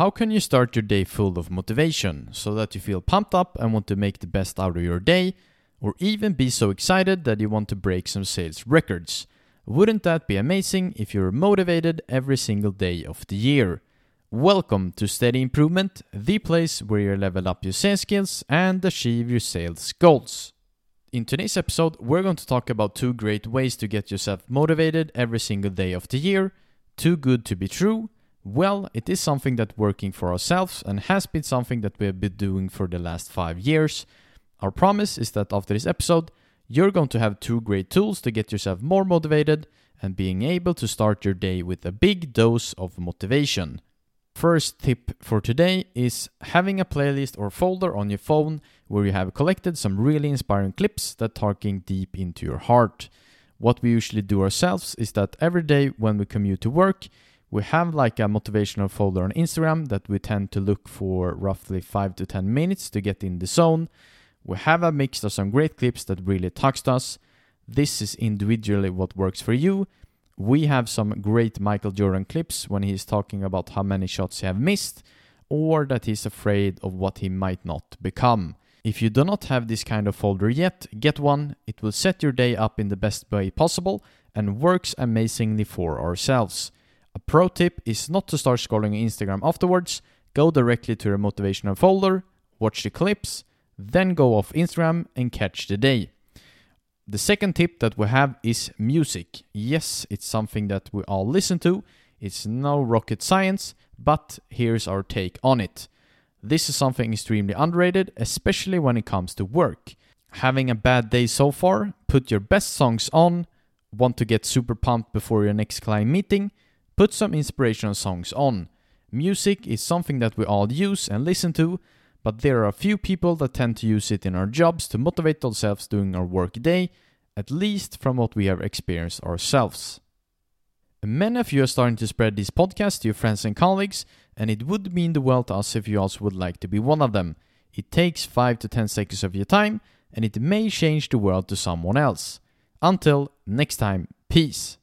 How can you start your day full of motivation so that you feel pumped up and want to make the best out of your day, or even be so excited that you want to break some sales records? Wouldn't that be amazing if you're motivated every single day of the year? Welcome to Steady Improvement, the place where you level up your sales skills and achieve your sales goals. In today's episode, we're going to talk about two great ways to get yourself motivated every single day of the year. Too good to be true well, it is something that working for ourselves and has been something that we have been doing for the last five years. Our promise is that after this episode, you're going to have two great tools to get yourself more motivated and being able to start your day with a big dose of motivation. First tip for today is having a playlist or folder on your phone where you have collected some really inspiring clips that targeting deep into your heart. What we usually do ourselves is that every day when we commute to work, we have like a motivational folder on Instagram that we tend to look for roughly 5 to 10 minutes to get in the zone. We have a mix of some great clips that really touched us. This is individually what works for you. We have some great Michael Jordan clips when he's talking about how many shots he have missed or that he's afraid of what he might not become. If you do not have this kind of folder yet, get one. It will set your day up in the best way possible and works amazingly for ourselves. Pro tip is not to start scrolling Instagram afterwards. Go directly to your motivational folder, watch the clips, then go off Instagram and catch the day. The second tip that we have is music. Yes, it's something that we all listen to. It's no rocket science, but here's our take on it. This is something extremely underrated, especially when it comes to work. Having a bad day so far, put your best songs on. Want to get super pumped before your next client meeting? Put some inspirational songs on. Music is something that we all use and listen to, but there are a few people that tend to use it in our jobs to motivate themselves during our work day, at least from what we have experienced ourselves. Many of you are starting to spread this podcast to your friends and colleagues, and it would mean the world to us if you also would like to be one of them. It takes 5 to 10 seconds of your time, and it may change the world to someone else. Until next time, peace.